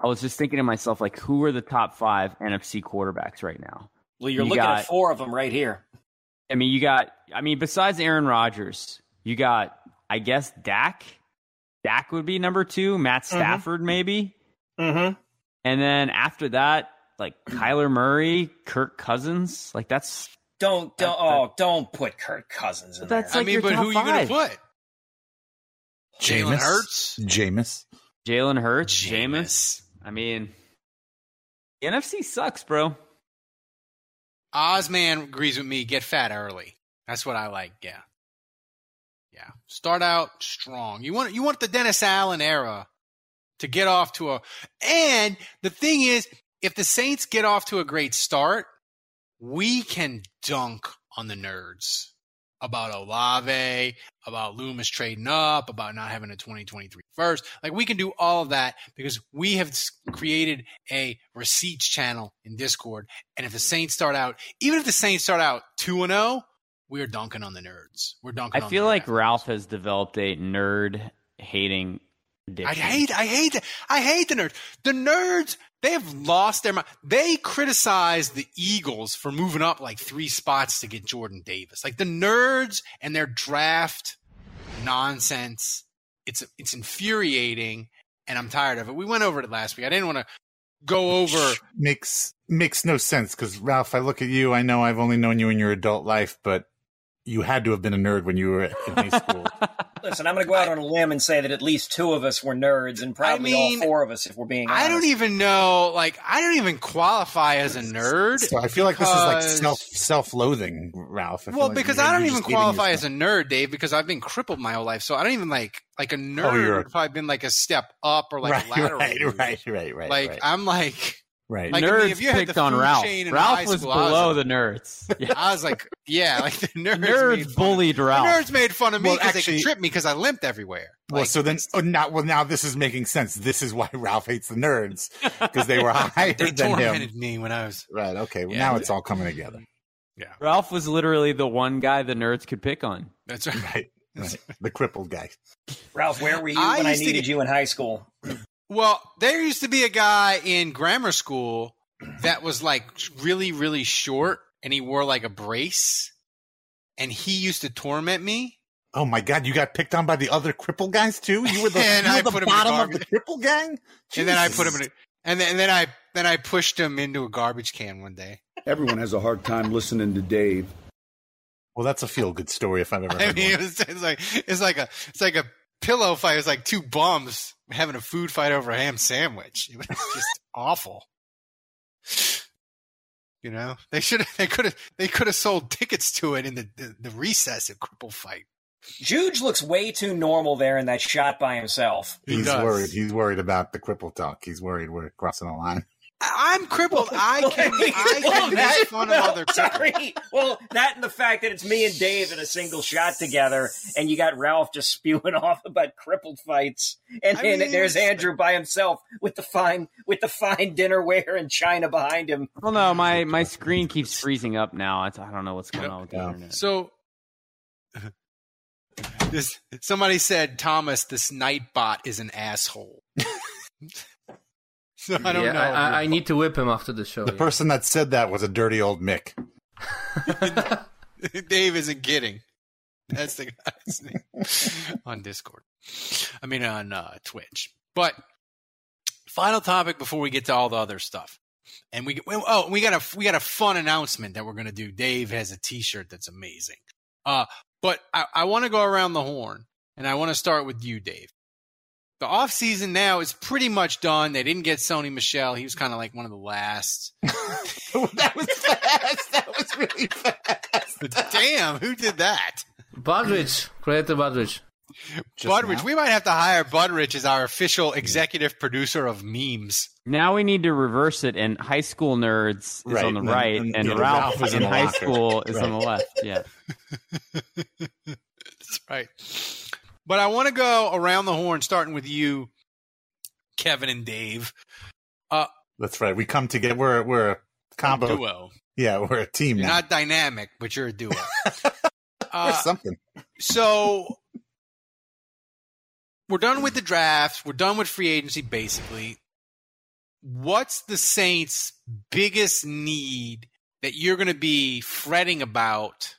I was just thinking to myself, like, who are the top five NFC quarterbacks right now? Well, you're You looking got- at four of them right here. I mean, you got. I mean, besides Aaron Rodgers, you got. I guess Dak. Dak would be number two. Matt Stafford, maybe. Mm-hmm. And then after that, like Kyler Murray, Kirk Cousins, like that's Don't don't That- oh don't put Kirk Cousins in that's there. I like mean, your but top who are you going to five. put? Jalen Jameis? Hurts? Jameis. Jalen Hurts, Jameis. Jameis. I mean, the NFC sucks, bro. Ozman agrees with me. Get fat early. That's what I like. Yeah, yeah. Start out strong. You want you want the Dennis Allen era to get off to a. And the thing is, if the Saints get off to a great start, we can dunk on the nerds about Olave, about Loomis trading up, about not having a 2023 first. Like we can do all of that because we have created a receipts channel in Discord. And if the Saints start out, even if the Saints start out 2 and 0, we're dunking on the nerds. We're dunking on the I feel like draft. Ralph has developed a nerd hating I hate, I hate, I hate the nerds. The nerds, they have lost their mind. They criticize the Eagles for moving up like three spots to get Jordan Davis. Like the nerds and their draft nonsense. It's it's infuriating, and I'm tired of it. We went over it last week. I didn't want to go over. makes makes no sense because Ralph, I look at you. I know I've only known you in your adult life, but you had to have been a nerd when you were in high school. [LAUGHS] Listen, I'm going to go out on a limb and say that at least two of us were nerds, and probably mean, all four of us, if we're being honest. I don't even know. Like I don't even qualify as a nerd. so I feel like this is like self self loathing, Ralph. I Well, like because I don't even qualify as a nerd, Dave, because I've been crippled my whole life. So I don't even like like a nerd Oh, you're would probably been like a step up or like [LAUGHS] right, a lateral. right, right, right, right, Like right, I'm like right. like, I nerds mean, if you had picked the on Ralph. Ralph was school, I was below like- the nerds. [LAUGHS] Yeah. I was like, yeah, like the nerds. nerds bullied of, Ralph. The nerds made fun of me Well, because they actually- could trip me because I limped everywhere. well, so then, oh, now, well, now this is making sense. This is why [LAUGHS] Ralph hates the nerds [LAUGHS] because they were higher they than him. tormented me when I was. Right. Okay. Well, Yeah. now it's all coming together. Yeah, Ralph was literally the one guy the nerds could pick on. that's right. Right. right. The crippled guy. Ralph, where were you I when I used to needed you in high school? Well, there used to be a guy in grammar school that was like really, really short and he wore like a brace and he used to torment me. Oh my God! You got picked on by the other cripple guys too. You were the, [LAUGHS] And you were I the put him in bottom of the cripple gang. And then I put him in a, and then, and then I, then I pushed him into a garbage can one day. Everyone has a hard time listening to Dave. Well, that's a feel good story if I've ever [LAUGHS] I mean, one. it was, it's like, it's like a, it's like a pillow fight. It was like two bums having a food fight over a ham sandwich. It was just [LAUGHS] awful. You know, they should have, they could have, they could have sold tickets to it in the, the, the recess at Cripple Fight. Juge looks way too normal there in that shot by himself. He's worried. He's worried about the cripple talk. He's worried we're crossing the line. I'm crippled. I can, I Well, can [LAUGHS] that- make fun well, of other [LAUGHS] people. sorry. Well, that and the fact that it's me and Dave in a single shot together, and you got Ralph just spewing [LAUGHS] off about crippled fights, and I then mean, there's Andrew by himself with the fine with the fine dinnerware and china behind him. Well, no, my my screen keeps freezing up now. It's, I don't know what's going on with the internet. So, this somebody said Thomas, this Nightbot is an asshole. So I don't yeah, know. I, I, I need to whip him after the show. The yeah. person that said that was a dirty old Mick. [LAUGHS] Dave isn't kidding. That's the guy's name on Discord. I mean, on uh, Twitch. But final topic before we get to all the other stuff. And we well, oh we got a we got a fun announcement that we're gonna do. Dave has a T-shirt that's amazing. Uh, but I, I want to go around the horn, and I want to start with you, Dave. The off season now is pretty much done. They didn't get Sony Michel. He was kind of like one of the last. [LAUGHS] that was fast. That was really fast. [LAUGHS] Damn, who did that? Budrich, creator Budrich. Budrich. We might have to hire Budrich as our official executive producer of memes. Now we need to reverse it, and high school nerds is Right, on the and- right, and- and, yeah, Ralph, Ralph is in in high locker. school is on the left. Yeah. [LAUGHS] That's right. But I want to go around the horn, starting with you, Kevin and Dave. Uh, That's right. We come together. We're we're a combo. duo. Yeah, we're a team You're now. not dynamic, but you're a duo. [LAUGHS] Uh, something. so we're done with the draft. We're done with free agency, basically. What's the Saints' biggest need that you're going to be fretting about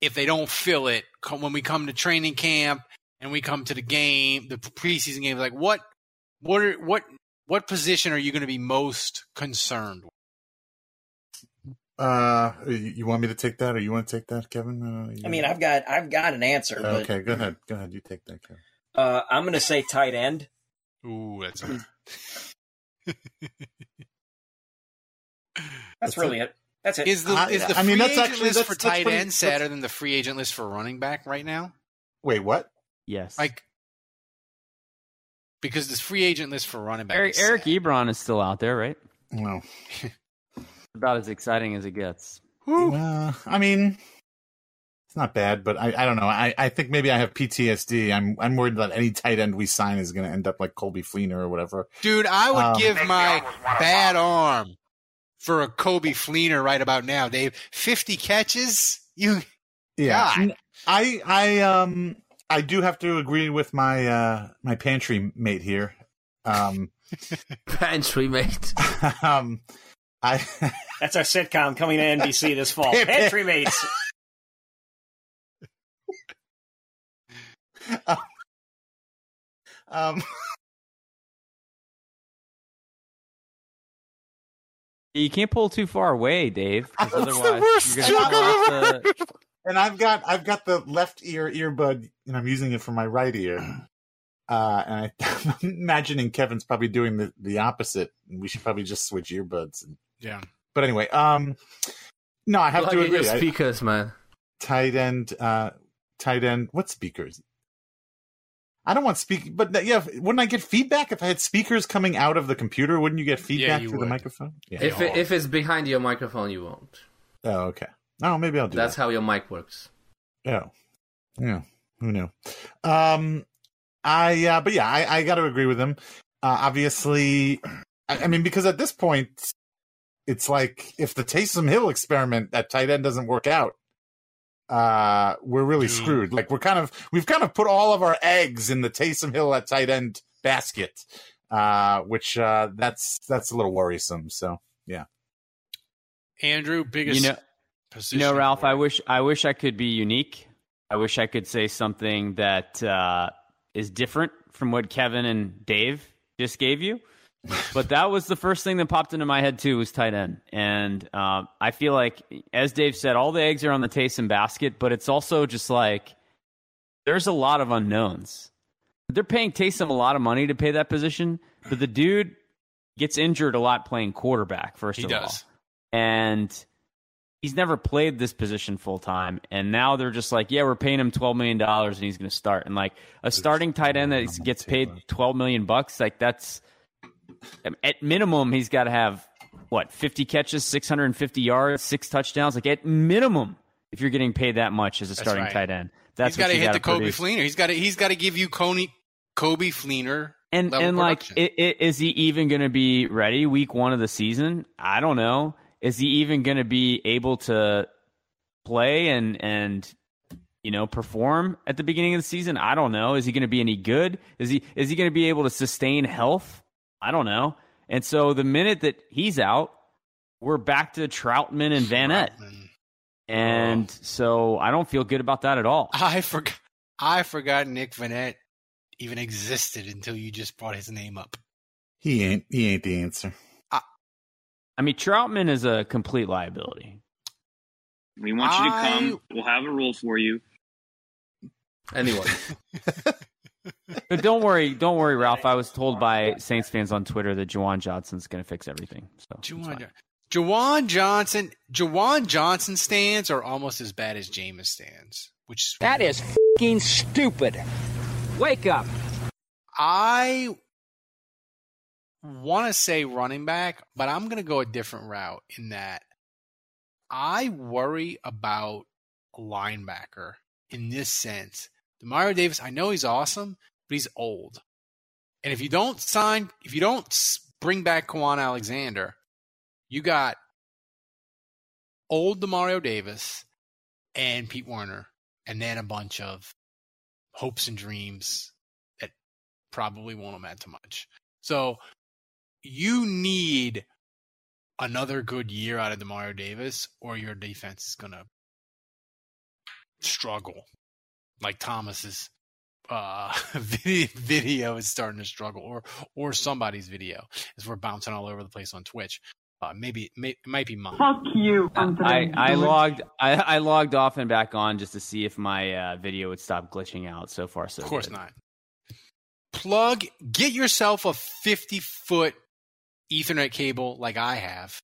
if they don't fill it when we come to training camp and we come to the game, the preseason game? Like what, what, are, what, what position are you going to be most concerned with? Uh, you, you want me to take that, or you want to take that, Kevin? Uh, you- I mean, I've got I've got an answer, but okay, go ahead. Go ahead. You take that, Kevin. uh, I'm going to say tight end. Ooh, that's [CLEARS THROAT] [LAUGHS] That's really it. That's it. Is the I- is the I free mean, that's agent actually- list that's- for that's tight pretty- end sadder than the free agent list for running back right now? Wait, what? Yes. Like because this free agent list for running back. Eric, is Eric. Ebron is still out there, right? No. [LAUGHS] About as exciting as it gets. uh, I mean, it's not bad, but I, I don't know. I, I think maybe I have PTSD. I'm I'm worried that any tight end we sign is going to end up like Coby Fleener or whatever. dude, I would Um, give my bad arm for a Coby Fleener right about now, Dave. Fifty catches, you Yeah, God. I I um I do have to agree with my uh my pantry mate here. Um, [LAUGHS] Pantry mate. [LAUGHS] um, I [LAUGHS] That's our sitcom coming to NBC this fall. Pantry Mates. um You can't pull too far away, Dave. 'cause That's the otherwise worst you're gonna joke fall off I've ever the- [LAUGHS] and I've got I've got the left ear earbud and I'm using it for my right ear. Uh, and I, [LAUGHS] I'm imagining Kevin's probably doing the, the opposite. We should probably just switch earbuds. Yeah. But anyway, um, no, I have Plug to in your agree. I- speakers, man. tight end, uh, tight end. What speakers? I don't want speak, but yeah, wouldn't I get feedback if I had speakers coming out of the computer? Wouldn't you get feedback you through would. the microphone? Yeah. If it, if it's behind your microphone, you won't. oh, okay. Oh, maybe I'll do That's that. how your mic works. Yeah. Yeah. Who knew? Um, I, uh, but yeah, I, I got to agree with him. Uh, obviously, I, I mean, because at this point, it's like if the Taysom Hill experiment at tight end doesn't work out, uh, we're really Mm. screwed. Like we're kind of, we've kind of put all of our eggs in the Taysom Hill at tight end basket, uh, which, uh, that's, that's a little worrisome. So, yeah. Andrew, biggest You know, position. you know, Ralph. I wish I wish I could be unique. I wish I could say something that uh, is different from what Kevin and Dave just gave you. But that was the first thing that popped into my head too was tight end, and um, I feel like, as Dave said, all the eggs are on the Taysom basket, but it's also just like there's a lot of unknowns. They're paying Taysom a lot of money to pay that position, but the dude gets injured a lot playing quarterback. First He of does. all, and he's never played this position full time, and now they're just like, yeah, we're paying him twelve million dollars, and he's going to start. And like a starting tight end that gets paid twelve million bucks, like that's at minimum he's got to have what fifty catches, six hundred and fifty yards, six touchdowns. Like at minimum, if you're getting paid that much as a starting right. tight end, that's he's got to hit the Coby produce. Fleener. He's got to he's got to give you Coney, Coby Fleener And and like, production. i i is he even going to be ready week one of the season? I don't know. Is he even going to be able to play and and you know perform at the beginning of the season? I don't know. Is he going to be any good? Is he is he going to be able to sustain health? I don't know. And so the minute that he's out, we're back to Troutman and Vannett. And oh. so I don't feel good about that at all. [LAUGHS] I forgot I forgot Nick Vannett even existed until you just brought his name up. He ain't. He ain't the answer. I mean, Troutman is a complete liability. We want you to I- come. We'll have a role for you. [LAUGHS] Anyway, [LAUGHS] [LAUGHS] But don't worry, don't worry, Ralph. I was told by Saints fans on Twitter that Juwan Johnson's going to fix everything. So it's Juwan. Juwan Johnson, Juwan Johnson stands are almost as bad as Jameis stands, which is That is fucking stupid. Wake up. I want to say running back, but I'm going to go a different route in that I worry about a linebacker in this sense. Demario Davis, I know he's awesome, but he's old. And if you don't sign, if you don't bring back Kwon Alexander, you got old Demario Davis and Pete Werner, and then a bunch of hopes and dreams that probably won't amount to much. So you need another good year out of Demario Davis, or your defense is gonna struggle. Like Thomas's uh, [LAUGHS] video is starting to struggle, or or somebody's video as we're bouncing all over the place on Twitch. Uh, maybe may, it might be mine. Fuck you, I, I logged I, I logged off and back on just to see if my uh, video would stop glitching out. So far, so Of course good. not. Plug, get yourself a 50 foot Ethernet cable like I have,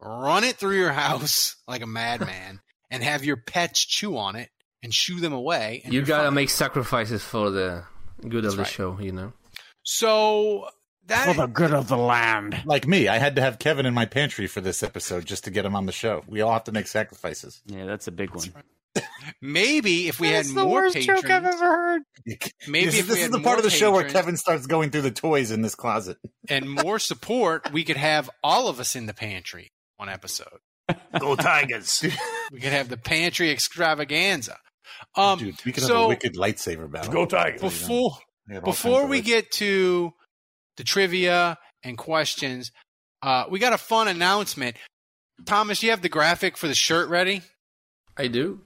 run it through your [LAUGHS] house like a madman, and have your pets chew on it and shoo them away. And you gotta fine. make sacrifices for the good That's of the right. show, you know. So that for the good of the land. Like me, I had to have Kevin in my pantry for this episode just to get him on the show. We all have to make sacrifices. Yeah, that's a big one. [LAUGHS] maybe if we had more patrons, heard. Maybe this, if we this is had the part of the show where Kevin starts going through the toys in this closet. and more support, we could have all of us in the pantry one episode. Go Tigers! [LAUGHS] We could have the pantry extravaganza. Um, Dude, we could have so a wicked lightsaber battle. Go Tigers! before We have before we get to the trivia and questions, uh, we got a fun announcement. Thomas, you have the graphic for the shirt ready? I do.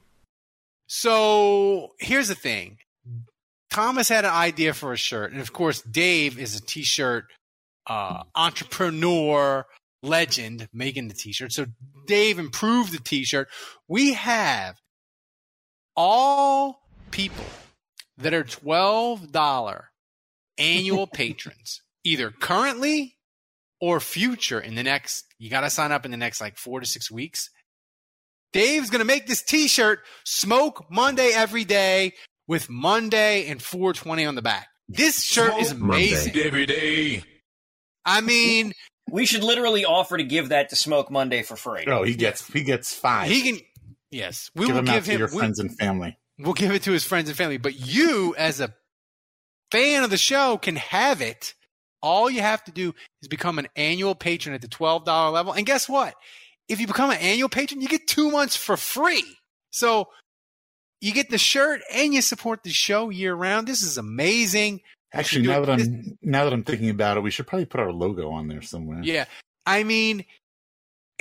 So here's the thing. Thomas had an idea for a shirt, and of course, Dave is a t-shirt uh, entrepreneur legend making the t-shirt. So Dave improved the t-shirt. We have all people that are twelve dollar annual [LAUGHS] patrons, either currently or future in the next. You got to sign up in the next like four to six weeks. Dave's gonna make this T-shirt "Smoke Monday every day" with Monday and 420 on the back. This shirt is amazing. Every day. I mean, We should literally offer to give that to Smoke Monday for free. Oh, he gets he gets five. he can. Yes, we give will give to him. your we- friends and family. We'll give it to his friends and family. But you, as a fan of the show, can have it. All you have to do is become an annual patron at the $12 level. And guess what? If you become an annual patron, you get two months for free. So you get the shirt and you support the show year round. This is amazing. Actually, now it- that I'm now that I'm thinking about it, we should probably put our logo on there somewhere. Yeah. I mean,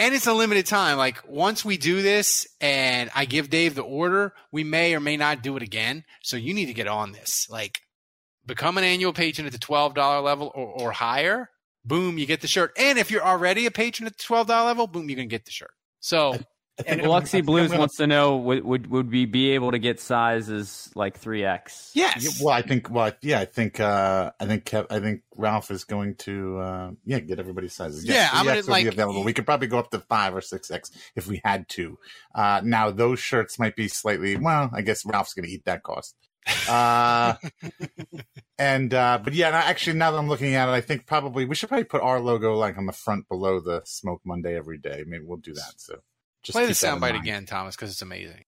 and it's a limited time. Like once we do this and I give Dave the order, we may or may not do it again. So you need to get on this. Like become an annual patron at the $12 level or, or higher. Boom, you get the shirt. And if you're already a patron at the $12 level, boom, you can get the shirt. So And Biloxi Blues wants to know would, would would we be able to get sizes like three X? Yeah, well, I think. Well, yeah, I think. uh I think. Kev, I think Ralph is going to. uh Yeah, get everybody's sizes. Yeah, I'm gonna, 3X will be available. We could probably go up to five or six X if we had to. Uh Now those shirts might be slightly. Well, I guess Ralph's going to eat that cost. Uh [LAUGHS] and uh but yeah, actually, now that I'm looking at it, I think probably we should probably put our logo like on the front below the Smoke Monday every day. Maybe we'll do that. So just Play the keep that in soundbite again, Thomas, because it's amazing.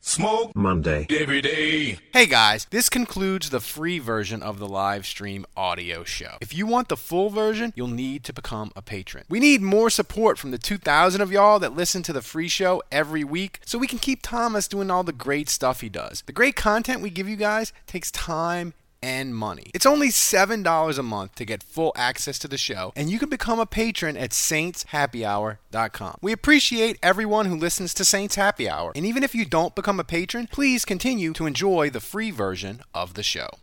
Smoke Monday every day. Hey guys, this concludes the free version of the live stream audio show. If you want the full version, you'll need to become a patron. We need more support from the 2,000 of y'all that listen to the free show every week so we can keep Thomas doing all the great stuff he does. The great content we give you guys takes time and money. It's only $7 a month to get full access to the show, and you can become a patron at saintshappyhour.com. We appreciate everyone who listens to Saints Happy Hour, and even if you don't become a patron, please continue to enjoy the free version of the show.